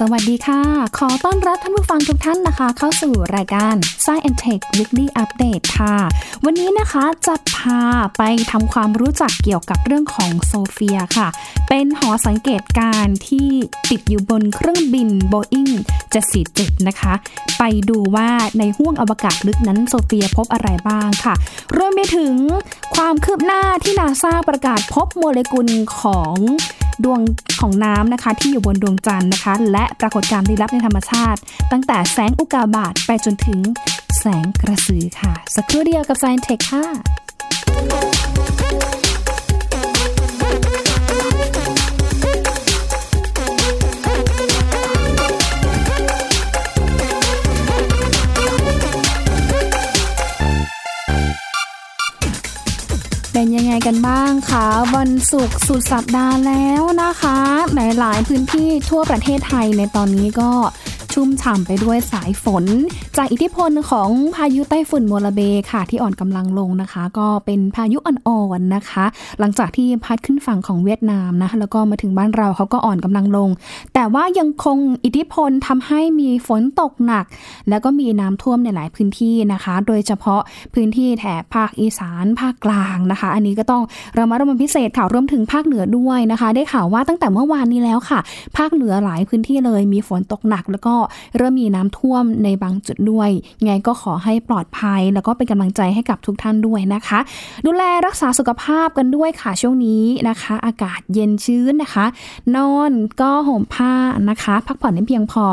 สวัสดีค่ะ ขอต้อนรับท่านผู้ฟังทุกท่านนะคะ เข้าสู่รายการ Science and Tech Weekly Update ค่ะ วันนี้นะคะจะพาไปทำความรู้จักเกี่ยวกับเรื่องของโซเฟียค่ะ เป็นหอสังเกตการณ์ที่ติดอยู่บนเครื่องบิน Boeing 747 นะคะ ไปดูว่าในห้วงอวกาศลึกนั้นโซเฟียพบอะไรบ้างค่ะ รวมไปถึงความคืบหน้าที่นาซาประกาศพบโมเลกุลของ ดวงของน้ำนะคะ ที่อยู่บนดวงจันทร์นะคะ และปรากฏการณ์ลี้ลับในธรรมชาติ ตั้งแต่แสงอุกาบาตไปจนถึงแสงกระสือค่ะ สักครู่เดียวกับ Science Tech ค่ะ ไงกันบ้างคะวันศุกร์สุดสัปดาห์แล้วนะคะ หลายๆพื้นที่ทั่วประเทศไทยในตอนนี้ก็ ชุ่มฉ่ำไปด้วยสายฝน จากอิทธิพลของพายุไต้ฝุ่นโมลาเบค่ะ ที่อ่อนกำลังลงนะคะ ก็เป็นพายุอ่อนๆนะคะ หลังจากที่พัดขึ้นฝั่งของเวียดนามนะแล้วก็มาถึงบ้านเราเขาก็อ่อนกำลังลง แต่ว่ายังคงอิทธิพลทำให้มีฝนตกหนัก แล้วก็มีน้ำท่วมในหลายพื้นที่นะคะ โดยเฉพาะพื้นที่แถบภาคอีสานภาคกลางนะคะ อันนี้ก็ต้องเรามาระมัดพิเศษค่ะรวมถึงภาคเหนือด้วยนะคะ ได้ข่าวว่าตั้งแต่เมื่อวานนี้แล้วค่ะ ภาคเหนือหลายพื้นที่เลยมีฝนตกหนักแล้วก็เริ่มมีน้ำท่วมในบางจุดด้วยไงก็ขอให้ปลอดภัย แล้วก็เป็นกำลังใจให้กับทุกท่านด้วยนะคะ ดูแลรักษาสุขภาพกันด้วยค่ะช่วงนี้นะคะ อากาศเย็นชื้นนะคะ นอนก็ห่มผ้านะคะ พักผ่อนให้เพียงพอ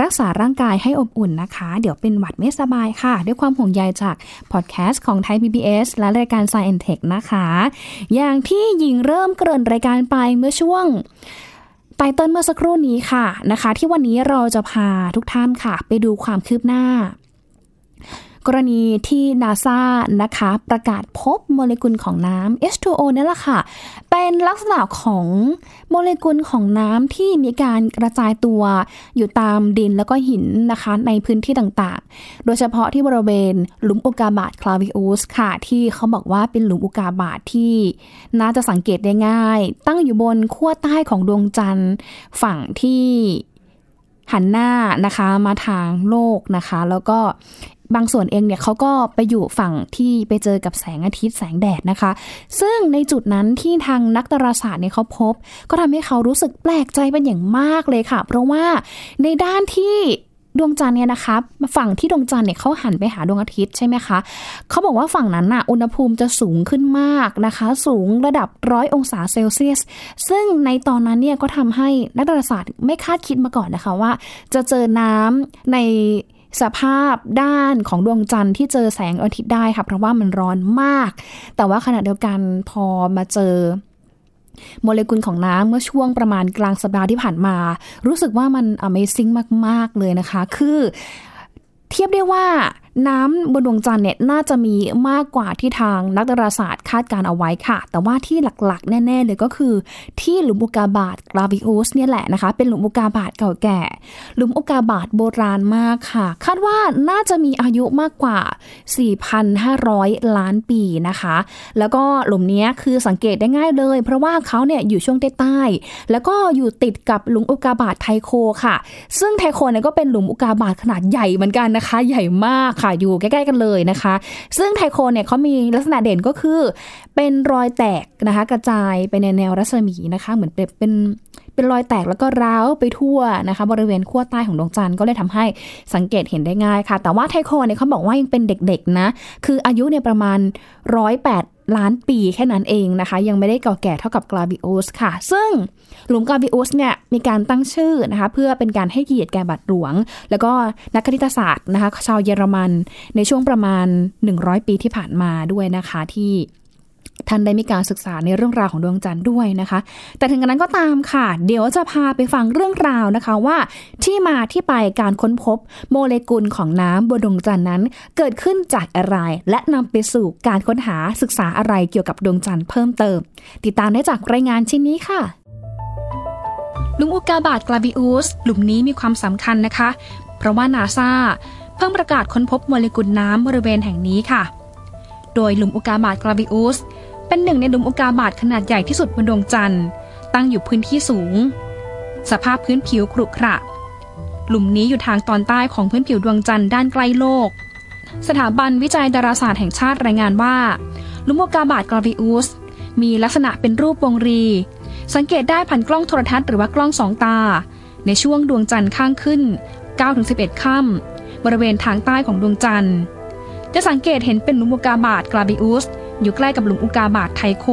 รักษาร่างกายให้อบอุ่นนะคะ เดี๋ยวเป็นหวัดไม่สบายค่ะ ด้วยความห่วงใยจากพอดแคสต์ของไทย PBS และรายการ Science Tech นะคะ อย่างที่หญิงเริ่มเกริ่นรายการไปเมื่อช่วง ไตเติ้ลเมื่อสักครู่นี้ค่ะนะคะ ที่วันนี้เราจะพาทุกท่านค่ะ ไปดูความคืบหน้า กรณีที่นาซานะคะ ประกาศพบโมเลกุลของน้ำ H2O นี่แหละค่ะ เป็นลักษณะของโมเลกุลของน้ำที่มีการกระจายตัวอยู่ตามดินแล้วก็หินนะคะ ในพื้นที่ต่างๆ โดยเฉพาะที่บริเวณหลุมอุกาบาตคลาวิอุสค่ะ ที่เขาบอกว่าเป็นหลุมอุกกาบาตที่น่าจะสังเกตได้ง่าย ตั้งอยู่บนขั้วใต้ของดวงจันทร์ฝั่งที่หันหน้านะคะมาทางโลกนะคะ แล้วก็ บางส่วนเองเนี่ยเขาก็ไปอยู่ฝั่งที่ไปเจอกับแสงอาทิตย์แสงแดดนะคะ ซึ่งในจุดนั้นที่ทางนักดาราศาสตร์เนี่ยเขาพบ ก็ทำให้เขารู้สึกแปลกใจเป็นอย่างมากเลยค่ะ เพราะว่าในด้านที่ดวงจันทร์เนี่ยนะคะฝั่งที่ดวงจันทร์เนี่ยเขาหันไปหาดวงอาทิตย์ใช่ไหมคะเขาบอกว่าฝั่งนั้นน่ะอุณหภูมิจะสูงขึ้นมากนะคะ สูงระดับร้อยองศาเซลเซียส ซึ่งในตอนนั้นเนี่ยก็ทำให้นักดาราศาสตร์ไม่คาดคิดมาก่อนนะคะว่า จะเจอน้ำใน สภาพด้านของดวงจันทร์ที่เจอแสงอาทิตย์ได้ค่ะ เพราะว่ามันร้อนมาก แต่ว่าขณะเดียวกันพอมาเจอโมเลกุลของน้ำเมื่อช่วงประมาณกลางสัปดาห์ที่ผ่านมา รู้สึกว่ามัน Amazing มาก ๆ เลยนะคะ คือเทียบได้ว่าน้ำบนดวงจันทร์เนี่ยน่าจะมีมากกว่าที่ทางนักดาราศาสตร์คาดการเอาไว้ค่ะ แต่ว่าที่หลักๆ แน่ ๆ เลยก็คือ ที่หลุมอุกาบาตกราวิอุสเนี่ยแหละนะคะ เป็นหลุมอุกาบาตเก่าแก่ หลุมอุกาบาตโบราณมากค่ะ คาดว่าน่าจะมีอายุมากกว่า 4,500 ล้านปีนะคะ แล้วก็หลุมนี้คือสังเกตได้ง่ายเลย เพราะว่าเขาเนี่ยอยู่ช่วงใต้ๆแล้วก็อยู่ติดกับหลุมอุกาบาตไทโคค่ะ ซึ่งไทโคเนี่ยก็เป็นหลุมอุกกาบาตขนาดใหญ่เหมือนกันนะคะ ใหญ่มากค่ะ อยู่ใกล้ๆกันเลยนะคะ ซึ่งไทโคเนี่ยเขามีลักษณะเด่นก็คือ เป็นรอยแตกนะคะ กระจายไปในแนวรัศมีนะคะ เหมือนเป็นเป็นรอยแตกแล้วก็ร้าวไปทั่วนะคะ บริเวณขั้วใต้ของดวงจันทร์ก็เลยทำให้สังเกตเห็นได้ง่ายค่ะ แต่ว่าไทโคเนี่ยเขาบอกว่ายังเป็นเด็กๆนะ คืออายุเนี่ยประมาณร้อยแปด ล้านปีแค่นั้นเองนะคะ ยังไม่ได้เก่าแก่เท่ากับคลาวิอุสค่ะ ซึ่งหลุมคลาวิอุสเนี่ยมีการตั้งชื่อนะคะเพื่อเป็นการให้เกียรติแก่บาทหลวง แล้วก็นักคณิตศาสตร์นะคะชาวเยอรมันในช่วงประมาณ 100 ปีที่ผ่านมาด้วยนะคะที่ ท่านได้มีการศึกษาในเรื่องราวของดวงจันทร์ด้วยนะคะ แต่ถึงกระนั้นก็ตามค่ะ เดี๋ยวจะพาไปฟังเรื่องราวนะคะว่าที่มาที่ไปการค้นพบโมเลกุลของน้ำบนดวงจันทร์นั้น เกิดขึ้นจากอะไร และนำไปสู่การค้นหาศึกษาอะไรเกี่ยวกับดวงจันทร์เพิ่มเติม ติดตามได้จากรายงานชิ้นนี้ค่ะหลุมอุกาบาตกลาบิอุสหลุมนี้มีความสำคัญนะคะ เพราะว่านาซาเพิ่งประกาศค้นพบโมเลกุลน้ำบริเวณแห่งนี้ค่ะ โดยหลุมอุกกาบาตกลาบิอุส เป็นหนึ่งในหลุมอุกาบาตขนาดใหญ่ที่สุดบนดวงจันทร์ ตั้งอยู่พื้นที่สูง สภาพพื้นผิวขรุขระ หลุมนี้อยู่ทางตอนใต้ของพื้นผิวดวงจันทร์ด้านใกล้โลก สถาบันวิจัยดาราศาสตร์แห่งชาติรายงานว่าหลุมอุกาบาตกราวิอุสมีลักษณะเป็นรูปวงรี สังเกตได้ผ่านกล้องโทรทัศน์หรือว่ากล้องสองตา ในช่วงดวงจันทร์ข้างขึ้น 9-11 ค่ำบริเวณทางใต้ของดวงจันทร์ จะสังเกตเห็นเป็นหลุมอุกาบาตกราบิอุส อยู่ใกล้กับหลุมอุกาบาตไทโค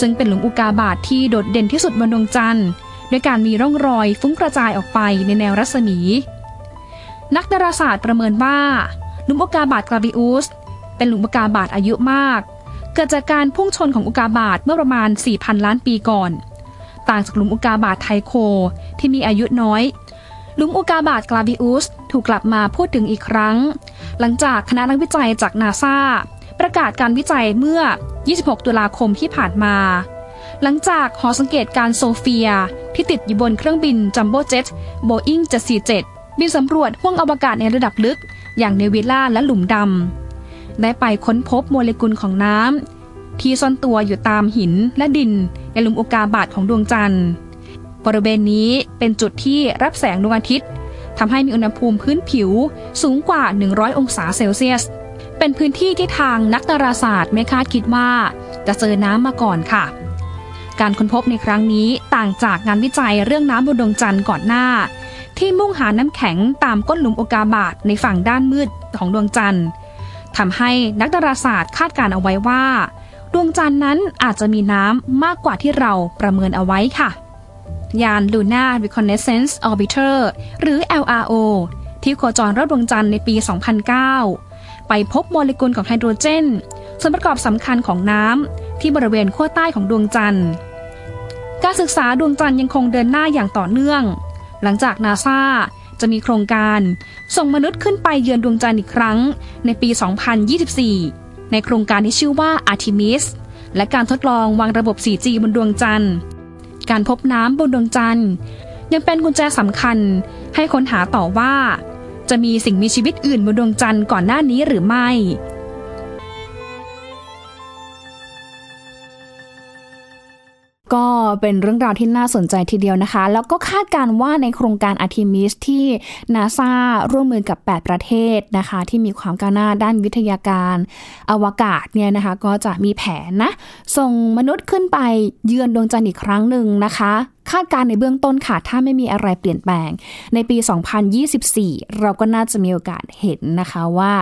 ซึ่งเป็นหลุมอุกาบาตทที่โดดเด่นที่สุดบนดวงจันทร์ด้วยการมีร่องรอยฟุ้งกระจายออกไปในแนวรัศมี นักดาราศาสตร์ประเมินว่า หลุมอุกาบาตกราบิอุสเป็นหลุมอุกาบาตอายุมาก เกิดจากการพุ่งชนของอุกาบาตเมื่อประมาณ 4,000 ล้านปีก่อน ต่างจากหลุมอุกาบาตไทโคที่มีอายุน้อยหลุมอุกาบาตกราบิอุสถูกกลับมาพูดถึงอีกครั้ง หลังจากคณะนักวิจัยจากนาซา ประกาศการวิจัยเมื่อ 26 ตุลาคมที่ผ่านมา หลังจากหอสังเกตการโซเฟียที่ติดอยู่บนเครื่องบินจัมโบ้เจ็ตโบอิง747 บินสำรวจห้วงอวกาศในระดับลึก อย่างเนวิล่าและหลุมดำ ได้ไปค้นพบโมเลกุลของน้ำที่ซ่อนตัวอยู่ตามหินและดินในหลุมอุกาบาตของดวงจันทร์บริเวณนี้เป็นจุดที่รับแสงดวงอาทิตย์ทำให้มีอุณหภูมิพื้นผิวสูงกว่า 100 องศาเซลเซียส เป็นพื้นที่ที่ทางนักดาราศาสตร์ไม่คาดคิดว่า จะเจอน้ำมาก่อนค่ะ การค้นพบในครั้งนี้ต่างจากงานวิจัยเรื่องน้ำบนดวงจันทร์ก่อนหน้า ที่มุ่งหาน้ำแข็งตามก้นหลุมโอกาบาตในฝั่งด้านมืดของดวงจันทร์ทำให้นักดาราศาสตร์คาดการเอาไว้ว่า ดวงจันทร์นั้นอาจจะมีน้ำมากกว่าที่เราประเมินเอาไว้ค่ะ ยาน Lunar Reconnaissance Orbiter หรือ LRO ที่โคจรรอบดวงจันทร์ในปี 2009 ไปพบโมเลกุลของไฮโดรเจน ส่วนประกอบสำคัญของน้ำที่บริเวณขั้วใต้ของดวงจันทร์ การศึกษาดวงจันทร์ยังคงเดินหน้าอย่างต่อเนื่อง หลังจากนาซาจะมีโครงการ ส่งมนุษย์ขึ้นไปเยือนดวงจันทร์อีกครั้ง ในปี 2024 ในโครงการที่ชื่อว่า Artemis และการทดลองวางระบบ 4G บนดวงจันทร์ การพบน้ำบนดวงจันทร์ ยังเป็นกุญแจสำคัญให้ค้นหาต่อว่า จะมีสิ่งมีชีวิตอื่นบนดวงจันทร์ก่อนหน้านี้หรือไม่ก็เป็นเรื่องราวที่น่าสนใจทีเดียวนะคะ แล้วก็คาดการว่าในโครงการอาร์ทิมิสที่นาซาร่วมมือกับ 8 ประเทศนะคะ ที่มีความก้าวหน้าด้านวิทยาการอวกาศเนี่ยนะคะ ก็จะมีแผนนะ ส่งมนุษย์ขึ้นไปเยือนดวงจันทร์อีกครั้งหนึ่งนะคะคาดการในเบื้องต้นค่ะ ถ้าไม่มีอะไรเปลี่ยนแปลง ในปี 2024 เราก็น่าจะมีโอกาสเห็นนะคะว่า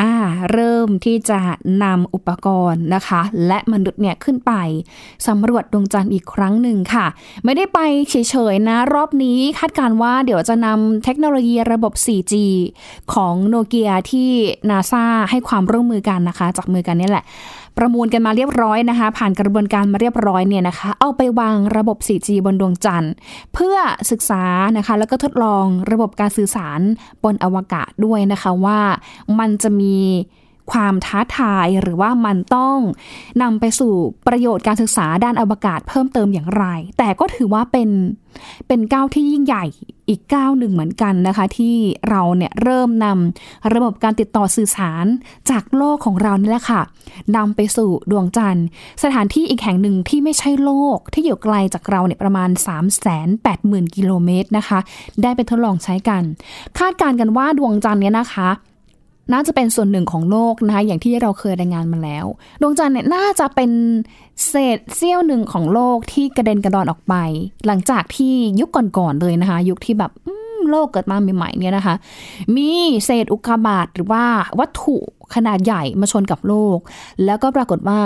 อ่า เริ่มที่จะนำอุปกรณ์นะคะ และมนุษย์เนี่ยขึ้นไปสำรวจดวงจันทร์อีกครั้งหนึ่งค่ะ ไม่ได้ไปเฉยๆนะ รอบนี้คาดการว่าเดี๋ยวจะนำเทคโนโลยีระบบ 4G ของโนเกียที่นาซาให้ความร่วมมือกันนะคะ จากมือกันนี่แหละ ประมูลกันมาเรียบร้อยนะคะ ผ่านกระบวนการมาเรียบร้อยเนี่ยนะคะ เอาไปวางระบบ 4G บนดวงจันทร์ เพื่อศึกษานะคะ แล้วก็ทดลองระบบการสื่อสารบนอวกาศด้วยนะคะว่ามันจะมี ความท้าทายหรือว่ามันต้องนำไปสู่ประโยชน์การศึกษาด้านอวกาศเพิ่มเติมอย่างไร แต่ก็ถือว่าเป็นเป็นก้าวที่ยิ่งใหญ่อีกก้าวหนึ่งเหมือนกันนะคะ ที่เราเนี่ยเริ่มนำระบบการติดต่อสื่อสารจากโลกของเรานี่แหละค่ะนำไปสู่ดวงจันทร์ สถานที่อีกแห่งหนึ่งที่ไม่ใช่โลกที่อยู่ไกลจากเราเนี่ยประมาณ 3 8 0 0 0 0 กิโลเมตรนะคะ ได้ไปทดลองใช้กัน คาดการณ์กันว่าดวงจันทร์เนี่ยนะคะ น่าจะเป็นส่วนหนึ่งของโลกนะคะอย่างที่เราเคยรายงานมาแล้ว ดวงจันทร์เนี่ยน่าจะเป็นเศษเสี้ยวหนึ่งของโลกที่กระเด็นกระดอนออกไป หลังจากที่ยุคก่อนๆเลยนะคะ ยุคที่แบบโลกเกิดมาใหม่ๆเนี่ยนะคะ มีเศษอุกกาบาตหรือว่าวัตถุขนาดใหญ่มาชนกับโลก แล้วก็ปรากฏว่า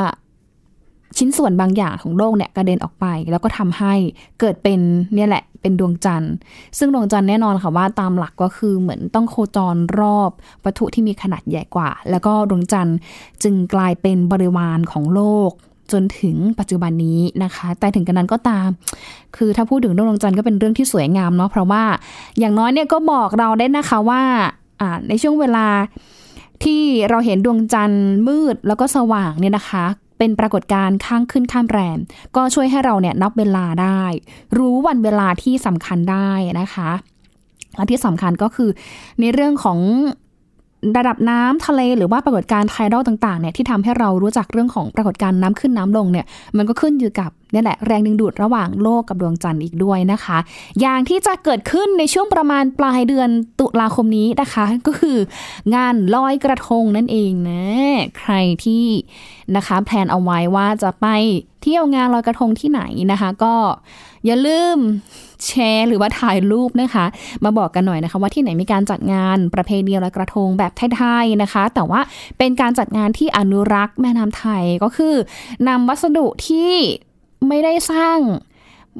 ชิ้นส่วนบางอย่างของโลกเนี่ยกระเด็นออกไป แล้วก็ทำให้เกิดเป็นเนี่ยแหละเป็นดวงจันทร์ ซึ่งดวงจันทร์แน่นอนค่ะว่าตามหลักก็คือเหมือนต้องโคจรรอบวัตถุที่มีขนาดใหญ่กว่า แล้วก็ดวงจันทร์จึงกลายเป็นบริวารของโลกจนถึงปัจจุบันนี้นะคะ แต่ถึงกันนั้นก็ตาม คือถ้าพูดถึงดวงจันทร์ก็เป็นเรื่องที่สวยงามเนาะ เพราะว่าอย่างน้อยเนี่ยก็บอกเราได้นะคะว่าในช่วงเวลาที่เราเห็นดวงจันทร์มืดแล้วก็สว่างเนี่ยนะคะ เป็นปรากฏการณ์ข้างขึ้นข้ามแรม ก็ช่วยให้เราเนี่ยนับเวลาได้ รู้วันเวลาที่สำคัญได้นะคะและที่สำคัญก็คือในเรื่องของระดับน้ำทะเลหรือว่าปรากฏการณ์ไทดอลต่างๆเนี่ยที่ทำให้เรารู้จักเรื่องของปรากฏการณ์น้ำขึ้นน้ำลงเนี่ยมันก็ขึ้นอยู่กับ นี่แหละแรงดึงดูดระหว่างโลกกับดวงจันทร์อีกด้วยนะคะ อย่างที่จะเกิดขึ้นในช่วงประมาณปลายเดือนตุลาคมนี้นะคะ ก็คืองานลอยกระทงนั่นเองนะ ใครที่นะคะแพลนเอาไว้ว่าจะไปเที่ยวงานลอยกระทงที่ไหนนะคะ ก็อย่าลืมแชร์หรือว่าถ่ายรูปนะคะ มาบอกกันหน่อยนะคะ ว่าที่ไหนมีการจัดงานประเพณีลอยกระทงแบบไทยๆนะคะ แต่ว่าเป็นการจัดงานที่อนุรักษ์แม่น้ำไทยก็คือนำวัสดุที่ ไม่ได้สร้าง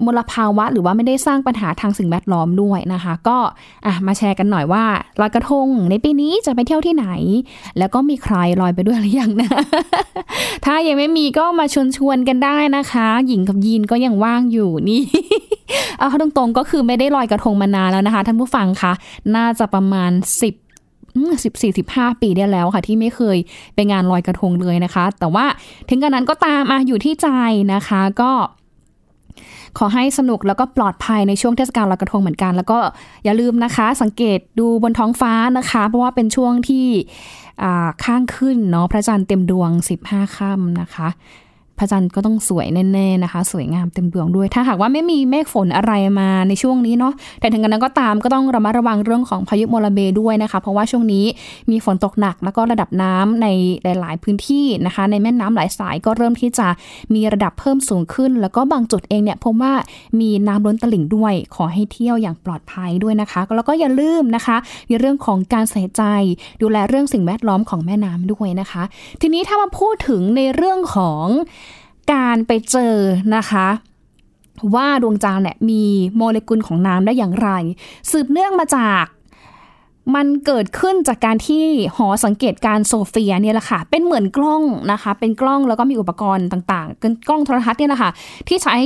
มลภาวะ หรือว่าไม่ได้สร้างปัญหาทางสิ่งแวดล้อมด้วยนะคะ ก็อะมาแชร์กันหน่อยว่าลอยกระทงในปีนี้จะไปเที่ยวที่ไหน แล้วก็มีใครลอยไปด้วยหรือยังนะ ถ้ายังไม่มีก็มาชวนชวนกันได้นะคะ หญิงกับยีนก็ยังว่างอยู่นี่เอาตรงๆก็คือไม่ได้ลอยกระทงมานานแล้วนะคะท่านผู้ฟังคะน่าจะประมาณสิบ สิบสี่สิบห้าปีได้แล้วค่ะ ที่ไม่เคยไปงานลอยกระทงเลยนะคะ แต่ว่าถึงกระนั้นก็ตามอะอยู่ที่ใจนะคะก็ขอให้สนุกแล้วก็ปลอดภัยในช่วงเทศกาลลอยกระทงเหมือนกัน แล้วก็อย่าลืมนะคะ สังเกตดูบนท้องฟ้านะคะ เพราะว่าเป็นช่วงที่ข้างขึ้นเนาะพระจันทร์เต็มดวง 15ค่ำนะคะ พระจันทร์ก็ต้องสวยแน่ๆนะคะ สวยงามเต็มดวงด้วย ถ้าหากว่าไม่มีเมฆฝนอะไรมาในช่วงนี้เนาะแต่ถึงกันนั้นก็ตามก็ต้องระมัดระวังเรื่องของพายุโมลาเบด้วยนะคะ เพราะว่าช่วงนี้มีฝนตกหนัก แล้วก็ระดับน้ำในหลายๆ พื้นที่นะคะ ในแม่น้ำหลายสายก็เริ่มที่จะมีระดับเพิ่มสูงขึ้น แล้วก็บางจุดเองเนี่ยพบว่ามีน้ำล้นตลิ่งด้วย ขอให้เที่ยวอย่างปลอดภัยด้วยนะคะ แล้วก็อย่าลืมนะคะในเรื่องของการใส่ใจ ดูแลเรื่องสิ่งแวดล้อมของแม่น้ำด้วยนะคะ ทีนี้ถ้ามาพูดถึงในเรื่องของ การไปเจอนะคะว่าดวงจันทร์เนี่ยมีโมเลกุลของน้ำได้อย่างไร สืบเนื่องมาจากมันเกิดขึ้นจากการที่หอสังเกตการโซเฟียเนี่ยแหละค่ะ เป็นเหมือนกล้องนะคะ เป็นกล้องแล้วก็มีอุปกรณ์ต่างๆกล้องโทรทัศน์เนี่ยนะคะที่ใช้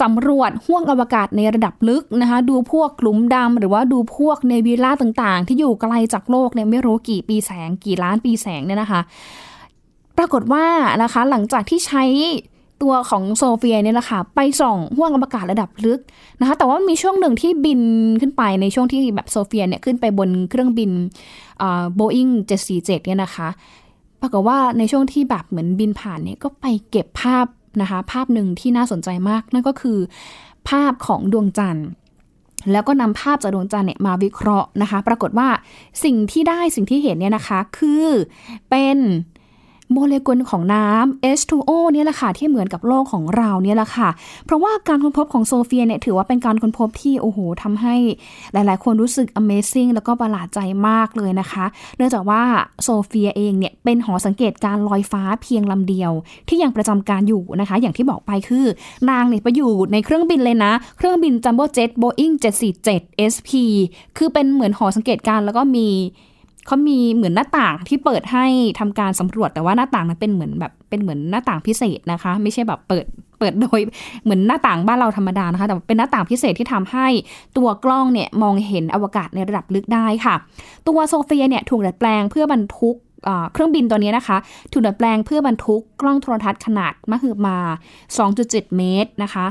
สำรวจห้วงอวกาศในระดับลึกนะคะ ดูพวกกลุ่มดำหรือว่าดูพวกเนวิล่าต่างๆ ที่อยู่ไกลจากโลกเนี่ยไม่รู้กี่ปีแสงกี่ล้านปีแสงเนี่ยนะคะ ปรากฏว่านะคะหลังจากที่ใช้ตัวของโซเฟียเนี่ยแหละค่ะไปส่องห้วงอวกาศระดับลึกนะคะ แต่ว่ามีช่วงหนึ่งที่บินขึ้นไปในช่วงที่แบบโซเฟียเนี่ยขึ้นไปบนเครื่องบินโบอิง747เนี่ยนะคะปรากฏว่าในช่วงที่แบบเหมือนบินผ่านเนี่ยก็ไปเก็บภาพนะคะ ภาพหนึ่งที่น่าสนใจมาก นั่นก็คือภาพของดวงจันทร์แล้วก็นำภาพจากดวงจันทร์เนี่ยมาวิเคราะห์นะคะ ปรากฏว่าสิ่งที่ได้สิ่งที่เห็นเนี่ยนะคะ คือเป็น โมเลกุลของน้ำ H2O เนี่ยแหละค่ะที่เหมือนกับโลกของเราเนี่ยแหละค่ะ เพราะว่าการค้นพบของโซเฟียเนี่ยถือว่าเป็นการค้นพบที่โอ้โหทำให้หลาย ๆ คนรู้สึก Amazing แล้วก็ประหลาดใจมากเลยนะคะ เนื่องจากว่าโซเฟียเองเนี่ยเป็นหอสังเกตการณ์ลอยฟ้าเพียงลำเดียว ที่ยังประจำการอยู่นะคะ อย่างที่บอกไปคือนางเนี่ยไปอยู่ในเครื่องบินเลยนะ เครื่องบินจัมโบ้เจ็ตโบอิง747 SP คือเป็นเหมือนหอสังเกตการณ์แล้วก็มี เขามีเหมือนหน้าต่างที่เปิดให้ทำการสำรวจแต่ว่าหน้าต่างนั้นเป็นเหมือนแบบเป็นเหมือนหน้าต่างพิเศษนะคะ ไม่ใช่แบบเปิดเปิดโดยเหมือนหน้าต่างบ้านเราธรรมดานะคะ แต่เป็นหน้าต่างพิเศษที่ทำให้ตัวกล้องเนี่ยมองเห็นอวกาศในระดับลึกได้ค่ะ ตัวโซเฟียเนี่ยถูกดัดแปลงเพื่อบรรทุกเครื่องบินตัวนี้นะคะ ถูกดัดแปลงเพื่อบรรทุกกล้องโทรทัศน์ขนาดมหึมา 2.7 เมตรนะคะ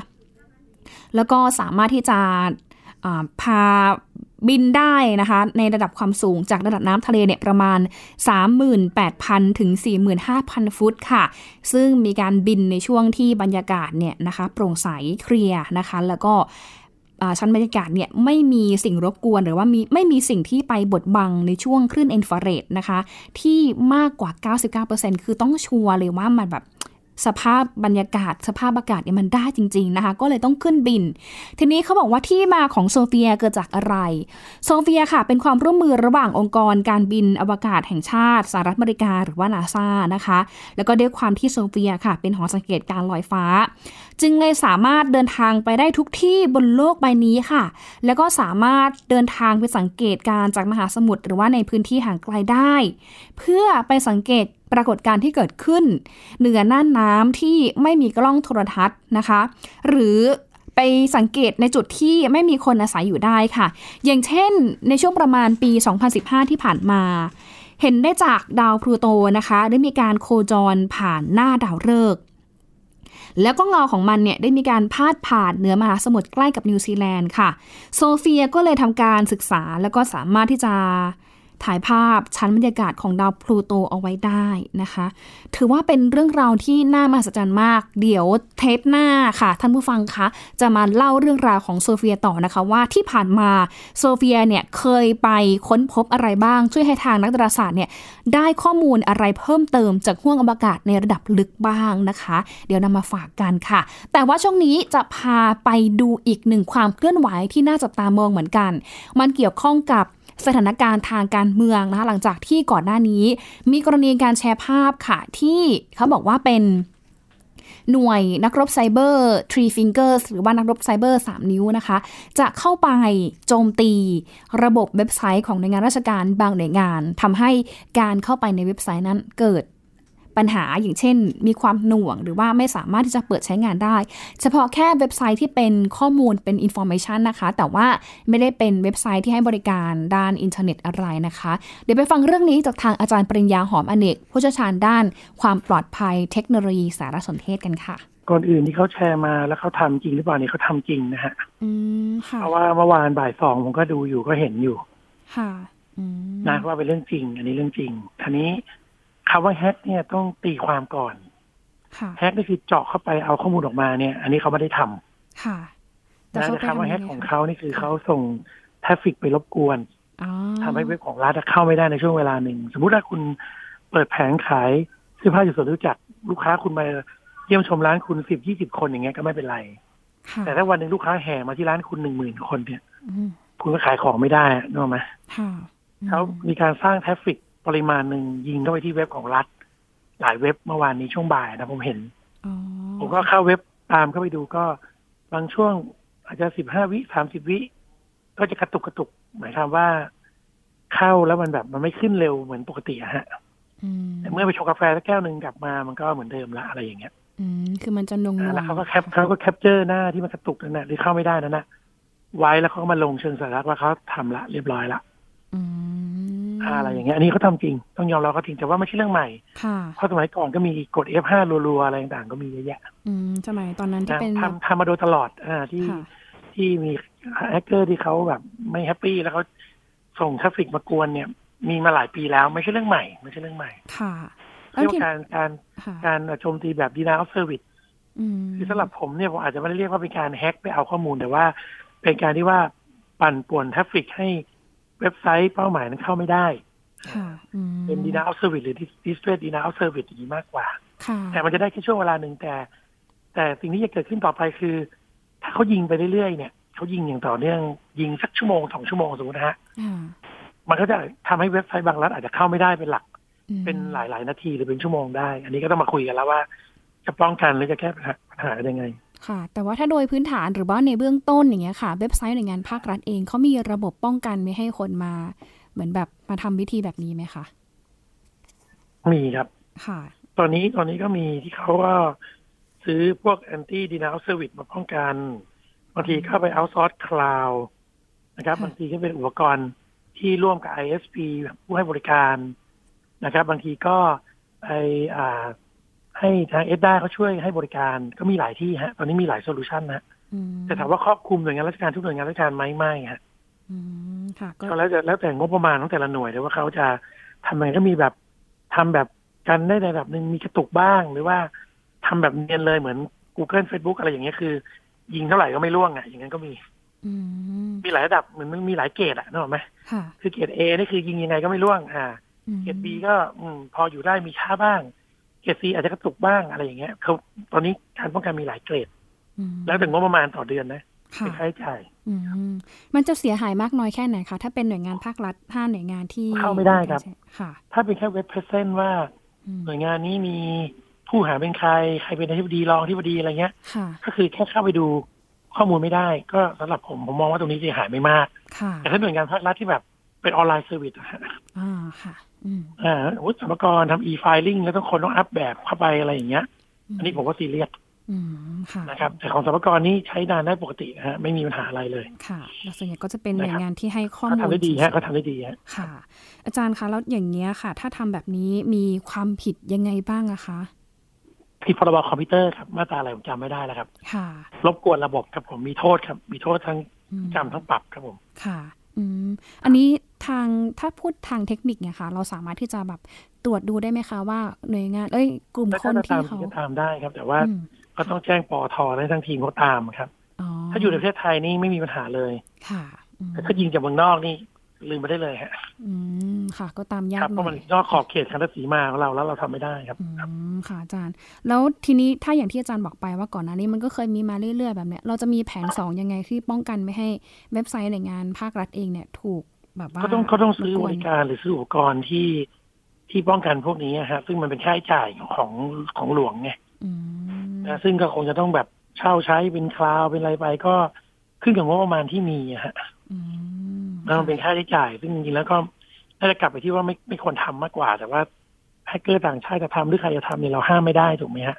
แล้วก็สามารถที่จะพา บินได้นะคะ ในระดับความสูงจากระดับน้ำทะเลเนี่ยประมาณ 38,000 ถึง 45,000 ฟุตค่ะ ซึ่งมีการบินในช่วงที่บรรยากาศเนี่ยนะคะโปร่งใสเคลียร์นะคะ แล้วก็ชั้นบรรยากาศเนี่ยไม่มีสิ่งรบกวนหรือว่ามีไม่มีสิ่งที่ไปบดบังในช่วงคลื่นอินฟราเรดนะคะ ที่มากกว่า 99%คือต้องชัวร์เลยว่ามันแบบ สภาพบรรยากาศ สภาพอากาศเนี่ยมันได้จริง ๆนะคะ ก็เลยต้องขึ้นบิน ทีนี้เขาบอกว่าที่มาของโซเฟียเกิดจากอะไร โซเฟียค่ะ เป็นความร่วมมือระหว่างองค์กรการบินอวกาศแห่งชาติสหรัฐอเมริกาหรือว่านาซานะคะ แล้วก็ด้วยความที่โซเฟียค่ะ เป็นหอสังเกตการลอยฟ้า จึงเลยสามารถเดินทางไปได้ทุกที่บนโลกใบนี้ค่ะ แล้วก็สามารถเดินทางไปสังเกตการจากมหาสมุทรหรือว่าในพื้นที่ห่างไกลได้ เพื่อไปสังเกต ปรากฏการณ์ที่เกิดขึ้น เหนือน่านน้ำที่ไม่มีกล้องโทรทัศน์นะคะ หรือไปสังเกตในจุดที่ไม่มีคนอาศัยอยู่ได้ค่ะ อย่างเช่นในช่วงประมาณปี 2015 ที่ผ่านมา เห็นได้จากดาวพลูโตนะคะ ได้มีการโคจรผ่านหน้าดาวฤกษ์แล้วก็เงาของมันเนี่ยได้มีการพาดผ่านเหนือมหาสมุทรใกล้กับนิวซีแลนด์ค่ะ โซเฟียก็เลยทำการศึกษาแล้วก็สามารถที่จะ ถ่ายภาพชั้นบรรยากาศของดาวพลูโตเอาไว้ได้นะคะ ถือว่าเป็นเรื่องราวที่น่ามหัศจรรย์มาก เดี๋ยวเทปหน้าค่ะ ท่านผู้ฟังคะ จะมาเล่าเรื่องราวของโซเฟียต่อนะคะ ว่าที่ผ่านมาโซเฟียเนี่ยเคยไปค้นพบอะไรบ้าง ช่วยให้ทางนักดาราศาสตร์เนี่ยได้ข้อมูลอะไรเพิ่มเติมจากห้วงอวกาศในระดับลึกบ้างนะคะ เดี๋ยวนำมาฝากกันค่ะ แต่ว่าช่วงนี้จะพาไปดูอีกหนึ่งความเคลื่อนไหวที่น่าจับตามองเหมือนกัน มันเกี่ยวข้องกับ สถานการณ์ทางการเมืองนะคะหลังจากที่ก่อนหน้านี้ มีกรณีการแชร์ภาพค่ะ ที่เขาบอกว่าเป็นหน่วยนักรบไซเบอร์ Three Fingers หรือว่านักรบไซเบอร์ 3 นิ้วนะคะ จะเข้าไปโจมตีระบบเว็บไซต์ของหน่วยงานราชการบางหน่วยงานทำให้การเข้าไปในเว็บไซต์นั้นเกิด ปัญหาอย่างเช่น มีความหน่วง หรือว่าไม่สามารถที่จะเปิดใช้งานได้ เฉพาะแค่เว็บไซต์ที่เป็นข้อมูลเป็น information นะคะ แต่ว่าไม่ได้เป็นเว็บไซต์ที่ให้บริการด้านอินเทอร์เน็ตอะไรนะคะ เดี๋ยวไปฟังเรื่องนี้จากทางอาจารย์ปริญญาหอมอเนกผู้เชี่ยวชาญด้านความปลอดภัยเทคโนโลยีสารสนเทศกันค่ะก่อนอื่นที่เขาแชร์มาแล้วเขาทำจริงหรือเปล่าเนี่ยเขาทำจริงนะฮะอืมค่ะเพราะว่าเมื่อวานบ่ายสองผมก็ดูอยู่ก็เห็นอยู่ ค่ะอืมนะว่าเป็นเรื่องจริง อันนี้เรื่องจริงทีนี้ คำว่าแฮกเนี่ยต้องตีความก่อนค่ะแฮกนี่คือเจาะเข้าไปเอาข้อมูลออกมาเนี่ย อันนี้เขาไม่ได้ทำค่ะนะเขาแต่คำว่าแฮกไปทำยัไของเขานี่คือเขาส่ง traffic ไปรบกวนอ๋อทำให้เว็บของรัฐเข้าไม่ได้ในช่วงเวลาหนึ่ง สมมุติถ้าคุณเปิดแผงขายเสื้อผ้าอยู่สวนจตุจักร ลูกค้าคุณมาเยี่ยมชมร้านคุณสิบยี่สิบคนอย่างเงี้ยก็ไม่เป็นไรค่ะแต่ถ้าวันหนึ่งลูกค้าแห่มาที่ร้านคุณหนึ่งหมื่นคนเนี่ยอืมคุณก็ขายของไม่ได้นึกออกไหมค่ะอืมเขามีการสร้าง traffic ปริมาณหนึ่งยิงเข้าไปที่เว็บของรัฐ หลายเว็บเมื่อวานนี้ช่วงบ่ายนะผมเห็นอ๋อผมก็เข้าเว็บตามเข้าไปดูก็บางช่วงอาจจะสิบห้าวิสามสิบวิก็จะกระตุกกระตุก หมายความว่าเข้าแล้วมันแบบมันไม่ขึ้นเร็วเหมือนปกติอะฮะอืมแต่เมื่อไปชงกาแฟสักแก้วหนึ่งกลับมามันก็เหมือนเดิมละอะไรอย่างเงี้ย อืมคือมันจะนงอ่าแล้วๆเขาก็ cap เขาก็ capture หน้าที่มันกระตุกนั่นนะหรือเข้าไม่ได้นั่นนะไว้แล้วเขาก็มาลงเชิงสัญลักษณ์ว่าเขาทำละเรียบร้อยละ อืม อ่าอะไรอย่างเงี้ยอันนี้เขาทำจริงต้องยอมรับเขาจริงแต่ว่าไม่ใช่เรื่องใหม่ค่ะเพราะสมัยก่อนก็มีกด F5 รัวๆอะไรต่างๆก็มีเยอะแยะอืมสมัยตอนนั้นที่นะเป็นแบบทำทำมาโดยตลอดอ่าที่ค่ะที่มีแฮกเกอร์ที่เขาแบบไม่ happy แล้วเขาส่ง traffic มากวนเนี่ย มีมาหลายปีแล้วไม่ใช่เรื่องใหม่ ไม่ใช่เรื่องใหม่ ค่ะเรียกที่ว่าการการค่ะการโจมตีแบบ denial of service อืมคือสำหรับผมเนี่ยผมอาจจะไม่ได้เรียกว่าเป็นการ hack ไปเอาข้อมูลแต่ว่า เป็นการที่ว่าปั่นป่วน traffic ให้ เว็บไซต์เป้าหมายนั้นเข้าไม่ได้ค่ะอืมเป็น denial of service หรือ distress denial of service อย่างนี้มากกว่าค่ะแต่มันจะได้แค่ช่วงเวลาหนึ่งแต่ แต่สิ่งที่จะเกิดขึ้นต่อไปคือ ถ้าเขายิงไปเรื่อยๆเนี่ยเขายิงอย่างต่อเนื่องยิงสักชั่วโมงสองชั่วโมงสมมตินะฮะอ่ามันก็จะทำให้เว็บไซต์บางรัฐอาจจะเข้าไม่ได้เป็นหลักอืมเป็นหลายๆนาทีหรือเป็นชั่วโมงได้ อันนี้ก็ต้องมาคุยกันแล้วว่า จะป้องกันหรือจะแก้ปัญหาปัญหายังไง ค่ะ แต่ว่าถ้าโดยพื้นฐานหรือว่าในเบื้องต้นอย่างเงี้ยค่ะ เว็บไซต์หน่วยงานภาครัฐเองเขามีระบบป้องกันไม่ให้คนมา เหมือนแบบมาทำวิธีแบบนี้ไหมคะมีครับ ค่ะ ตอนนี้ตอนนี้ก็มีที่เขาก็ซื้อพวก anti denial service มาป้องกันบางทีเข้าไป outsource cloud นะครับค่ะบางทีก็เป็นอุปกรณ์ที่ร่วมกับ ISP ผู้ให้บริการนะครับ บางทีก็ไปอ่า ให้ทางเอสด้าเขาช่วยให้บริการก็มีหลายที่ฮะ ตอนนี้มีหลายโซลูชันนะอืมแต่ถามว่าครอบคลุมหน่วยงานราชการทุกหน่วยงานราชการไหมไม่ฮะอืมค่ะก็ก็แล้วแต่แล้วแต่งบประมาณของแต่ละหน่วยเลยว่าเขาจะทำยังไงก็มีแบบทำแบบกันได้ในระดับหนึ่งมีกระตุกบ้าง หรือว่าทำแบบเนียนเลยเหมือน Google Facebook อะไรอย่างเงี้ยคือ ยิงเท่าไหร่ก็ไม่ร่วงอะอย่างนั้นก็มีอืมมีหลายระดับเหมือนมันมีหลายเกรดอะนึกออกไหมค่ะคือเกรด A นี่คือยิงยังไงก็ไม่ร่วง อ่าอืมเกรด B ก็ อืม พออยู่ได้มีช้าบ้าง เกรด C อาจจะกระตุกบ้างอะไรอย่างเงี้ยเขาตอนนี้การป้องกันมีหลายเกรดอืมแล้วถึงงบประมาณต่อเดือนนะค่ะเป็นค่าใช้จ่ายอืมมันจะเสียหายมากน้อยแค่ไหนคะ ถ้าเป็นหน่วยงานภาครัฐห้าหน่วยงานที่เข้าไม่ได้ครับค่ะ ถ้าเป็นแค่เว็บ present ว่าอืมหน่วยงานนี้มีผู้บริหารเป็นใคร ใครเป็นอธิบดีรองอธิบดีอะไรเงี้ยค่ะก็คือแค่เข้าไปดูข้อมูลไม่ได้ ก็สำหรับผมผมมองว่าตรงนี้เสียหายไม่มากค่ะแต่ถ้าหน่วยงานภาครัฐที่แบบเป็น online service อะฮะอ่าค่ะอืมอ่าสมมติสรรพากรทำ e-filing แล้วต้องคนต้อง up แบบเข้าไปอะไรอย่างเงี้ย อันนี้ผมว่าซีเรียสอืมค่ะนะครับแต่ของสรรพากรนี่ใช้นานได้ปกตินะฮะไม่มีปัญหาอะไรเลยค่ะแล้วส่วนใหญ่ก็จะเป็นหน่วยนะครับงานที่ให้ข้อเขามูลทำได้ดีฮะเขาทำได้ดีฮะค่ะ อาจารย์คะแล้วอย่างเงี้ยค่ะ ถ้าทำแบบนี้มีความผิดยังไงบ้างอะคะผิดพรบคอมพิวเตอร์ครับมาตราอะไรผมจำไม่ได้แล้วครับ ค่ะรบกวนระบบครับผมมีโทษครับ มีโทษทั้งอืมจำทั้งปรับครับผมค่ะ อืมอันนี้ ทางถ้าพูดทางเทคนิคเนี่ยค่ะ เราสามารถที่จะแบบตรวจดูได้ไหมคะว่าหน่วยงาน เอ้ย กลุ่มคนที่เขาจะตามได้ครับ แต่ว่าก็ต้องแจ้งปอทอให้ทั้งทีมเขาตามครับถ้าอยู่ในประเทศไทยนี่ไม่มีปัญหาเลยค่ะแต่ถ้ายิงจากเมืองนอกนี่ลืมไปได้เลยฮะ อืม ค่ะ ก็ตามยากเพราะมันนอกขอบเขตคันธสีมาของเราแล้วเราทำไม่ได้ครับ อืม ค่ะอาจารย์ แล้วทีนี้ถ้าอย่างที่อาจารย์บอกไปว่าก่อนหน้านี้มันก็เคยมีมาเรื่อยๆแบบเนี้ย เราจะมีแผนสองยังไงที่ป้องกันไม่ให้เว็บไซต์หน่วยงานภาครัฐเองเนี่ย ถูก แบบว่าเขาต้องเขาต้องซื้อบริการหรือซื้ออุปกรณ์ที่ที่ป้องกันพวกนี้ฮะ ซึ่งมันเป็นค่าใช้จ่ายของของหลวงไงนะซึ่งก็คงจะต้องแบบเช่าใช้เป็นคลาวเป็นอะไรไปก็ขึ้นกับงบประมาณที่มีอะฮะแล้วมันเป็นค่าใช้จ่าย ซึ่งจริงๆแล้วก็น่าจะกลับไปที่ว่าไม่ไม่ควรทำมากกว่า แต่ว่าแฮกเกอร์ต่างชาติจะทำหรือใครจะทำเนี่ยเราห้ามไม่ได้ถูกไหมฮะ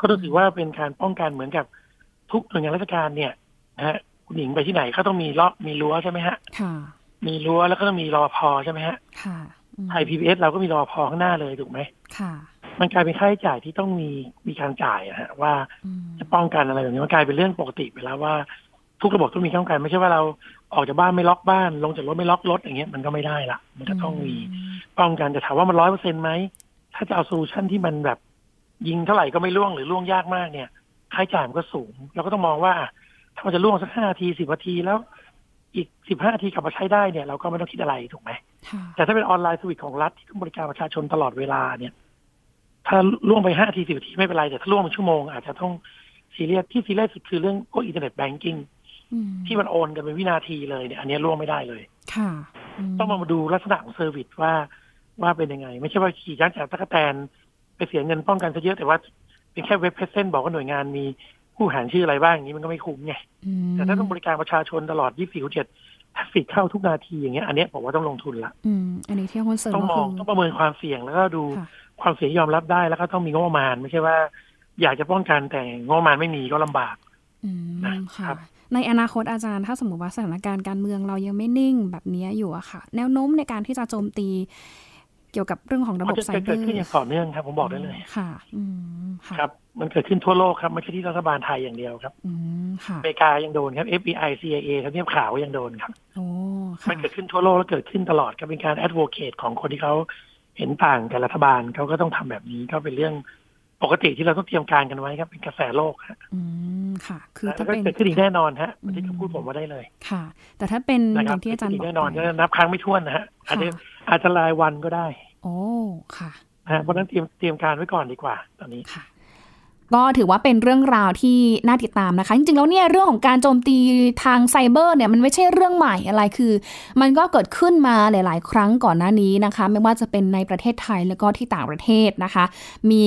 ก็ต้องถือว่าเป็นการป้องกันเหมือนกับทุกหน่วยงานราชการเนี่ยนะฮะคุณหญิงไปที่ไหนก็ต้องมีล็อกมีรั้วใช่ไหมฮะ มีรั้วแล้วก็ต้องมีรปภ.ใช่ไหมฮะไทยพีบีเอสเราก็มีรปภ.ข้างหน้าเลยถูกไหมค่ะ มันกลายเป็นค่าใช้จ่ายที่ต้องมีมีการจ่ายอะฮะว่าจะป้องกันอะไรแบบนี้มันกลายเป็นเรื่องปกติไปแล้วว่าทุกระบบต้องมีป้องกันไม่ใช่ว่าเราออกจากบ้านไม่ล็อกบ้าน ลงจากรถไม่ล็อกรถอย่างเงี้ยมันก็ไม่ได้ละมันก็ต้องมีป้องกันจะถามว่ามันร้อยเปอร์เซ็นไหมถ้าจะเอา solution ที่มันแบบ ยิงเท่าไหร่ก็ไม่ร่วงหรือร่วงยากมากเนี่ยค่าใช้จ่ายมันก็สูง เราก็ต้องมองว่าถ้ามันจะร่วงสักห้าทีสิบนาทีแล้ว อีกสิบห้านาทีกลับมาใช้ได้เนี่ยเราก็ไม่ต้องคิดอะไรถูกไหม แต่ถ้าเป็น online service ของรัฐที่ต้องบริการประชาชนตลอดเวลาเนี่ย ถ้าร่วงไปห้าทีสิบนาทีไม่เป็นไร แต่ถ้าร่วงเป็นชั่วโมงอาจจะต้องซีเรียสที่ซีเรียสสุดคือเรื่องพวก internet banking ที่มันโอนกันเป็นวินาทีเลยเนี่ย อันนี้ร่วงไม่ได้เลย ค่ะ ต้องมาดูลักษณะของ service ว่าว่าเป็นยังไง ไม่ใช่ว่าขี่ยันจากตะกแตนไปเสียเงินป้องกันซะเยอะแต่ว่าเป็นแค่เว็บเพจเซนบอกว่าหน่วยงานมี ผู้หารชื่ออะไรบ้างอย่างนี้มันก็ไม่คุ้มไงแต่ถ้าต้องบริการประชาชนตลอด 24ชั่วโมงถ้าฟิกเข้าทุกนาทีอย่างเงี้ยอันนี้ผมว่าต้องลงทุนละอืมอันนี้ที่คอนเสิร์ตต้องมองต้องประเมินความเสี่ยงแล้วก็ดูความเสี่ยงยอมรับได้แล้วก็ต้องมีงบประมาณไม่ใช่ว่า อยากจะป้องกันแต่งบประมาณไม่มีก็ลำบากอืมค่ะในอนาคตอาจารย์ถ้าสมมติว่าสถานการณ์การเมืองเรายังไม่นิ่งแบบนี้อยู่อะค่ะ แนวโน้มในการที่จะโจมตีเกี่ยวกับเรื่องของระบบไซเบอร์เกิดขึ้นอย่างต่อเนื่องครับ ผมบอกได้เลย ค่ะอืมครับ มันเกิดขึ้นทั่วโลกครับ ไม่ใช่ที่รัฐบาลไทยอย่างเดียวครับอืมค่ะอเมริกายังโดนครับ FBI CIA ทำเนียบข่าวยังโดนครับโอ้มันเกิดขึ้นทั่วโลกแล้วเกิดขึ้นตลอดก็เป็นการแอดโวเคทของคนที่เขาเห็นต่างกับรัฐบาลเขาก็ต้องทำแบบนี้ก็เป็นเรื่องปกติที่เราต้องเตรียมการกันไว้ครับ เป็นกระแสโลกฮะอืมค่ะ คือถ้าเป็นเกิดขึ้นอีกแน่นอนฮะที่เขาพูดผมว่าได้เลย ค่ะ แต่ถ้าเป็นอย่างที่อาจารย์บอกแน่นอนก็นับครั้งไม่ถ้วนนะฮะอาจจะอาจจะรายวันก็ได้ โอ้ค่ะเพราะนั้นเตรียมเตรียมการไว้ก่อนดีกว่า ตอนนี้ค่ะก็ถือว่าเป็นเรื่องราวที่น่าติดตามนะคะ จริงๆแล้วเนี่ยเรื่องของการโจมตีทางไซเบอร์เนี่ยมันไม่ใช่เรื่องใหม่อะไรคือ มันก็เกิดขึ้นมาหลาย ๆ ครั้งก่อนหน้านี้นะคะ ไม่ว่าจะเป็นในประเทศไทยแล้วก็ที่ต่างประเทศนะคะ มี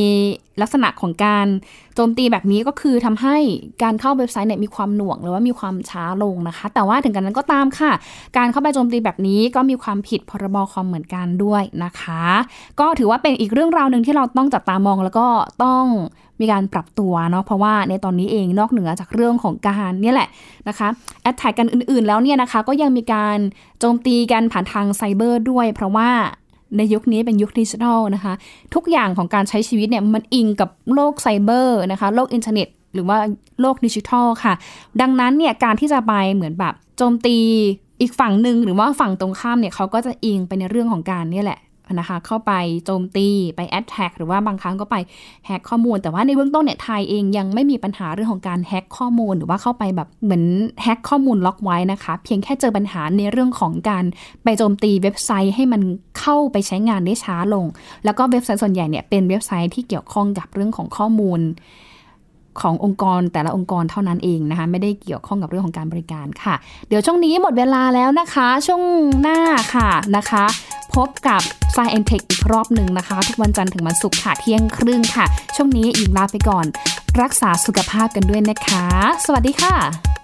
ลักษณะของการโจมตีแบบนี้ก็คือทำให้การเข้าเว็บไซต์เนี่ยมีความหน่วงหรือว่ามีความช้าลงนะคะ แต่ว่าถึงกระนั้นก็ตามค่ะ การเข้าไปโจมตีแบบนี้ก็มีความผิดพรบคอมเหมือนกันด้วยนะคะ ก็ถือว่าเป็นอีกเรื่องราวหนึ่งที่เราต้องจับตามองแล้วก็ต้องมีการปรับตัวเนาะเพราะว่าในตอนนี้เองนอกเหนือจากเรื่องของการเนี่ยแหละนะคะ attack กันอื่นๆแล้วเนี่ยนะคะ ก็ยังมีการโจมตีกันผ่านทางไซเบอร์ด้วย เพราะว่า ในยุคนี้เป็นยุคดิจิทัลนะคะ ทุกอย่างของการใช้ชีวิตเนี่ยมันอิงกับโลกไซเบอร์นะคะ โลกอินเทอร์เน็ต หรือว่าโลกดิจิทัลค่ะ ดังนั้นเนี่ยการที่จะไปเหมือนแบบโจมตีอีกฝั่งหนึ่งหรือว่าฝั่งตรงข้ามเนี่ยเขาก็จะอิงไปในเรื่องของการนี่แหละ นะคะเข้าไปโจมตีไปแอดแท็กหรือว่าบางครั้งก็ไปแฮกข้อมูล แต่ว่าในเบื้องต้นเนี่ยไทยเองยังไม่มีปัญหาเรื่องของการแฮกข้อมูลหรือว่าเข้าไปแบบเหมือนแฮกข้อมูลล็อกไว้นะคะ เพียงแค่เจอปัญหาในเรื่องของการไปโจมตีเว็บไซต์ให้มันเข้าไปใช้งานได้ช้าลง แล้วก็เว็บไซต์ส่วนใหญ่เนี่ยเป็นเว็บไซต์ที่เกี่ยวข้องกับเรื่องของข้อมูลขององค์กรแต่ละองค์กรเท่านั้นเองนะคะ ไม่ได้เกี่ยวข้องกับเรื่องของการบริการค่ะ เดี๋ยวช่วงนี้หมดเวลาแล้วนะคะ ช่วงหน้าค่ะนะคะ พบกับ s ซ e n t e c h อีกรอบหนึ่งนะคะ ทุกวันจันทร์ถึงวันศุกร์ค่ะเที่ยงครึ่งค่ะ ช่วงนี้อิงลาไปก่อน รักษาสุขภาพกันด้วยนะคะ สวัสดีค่ะ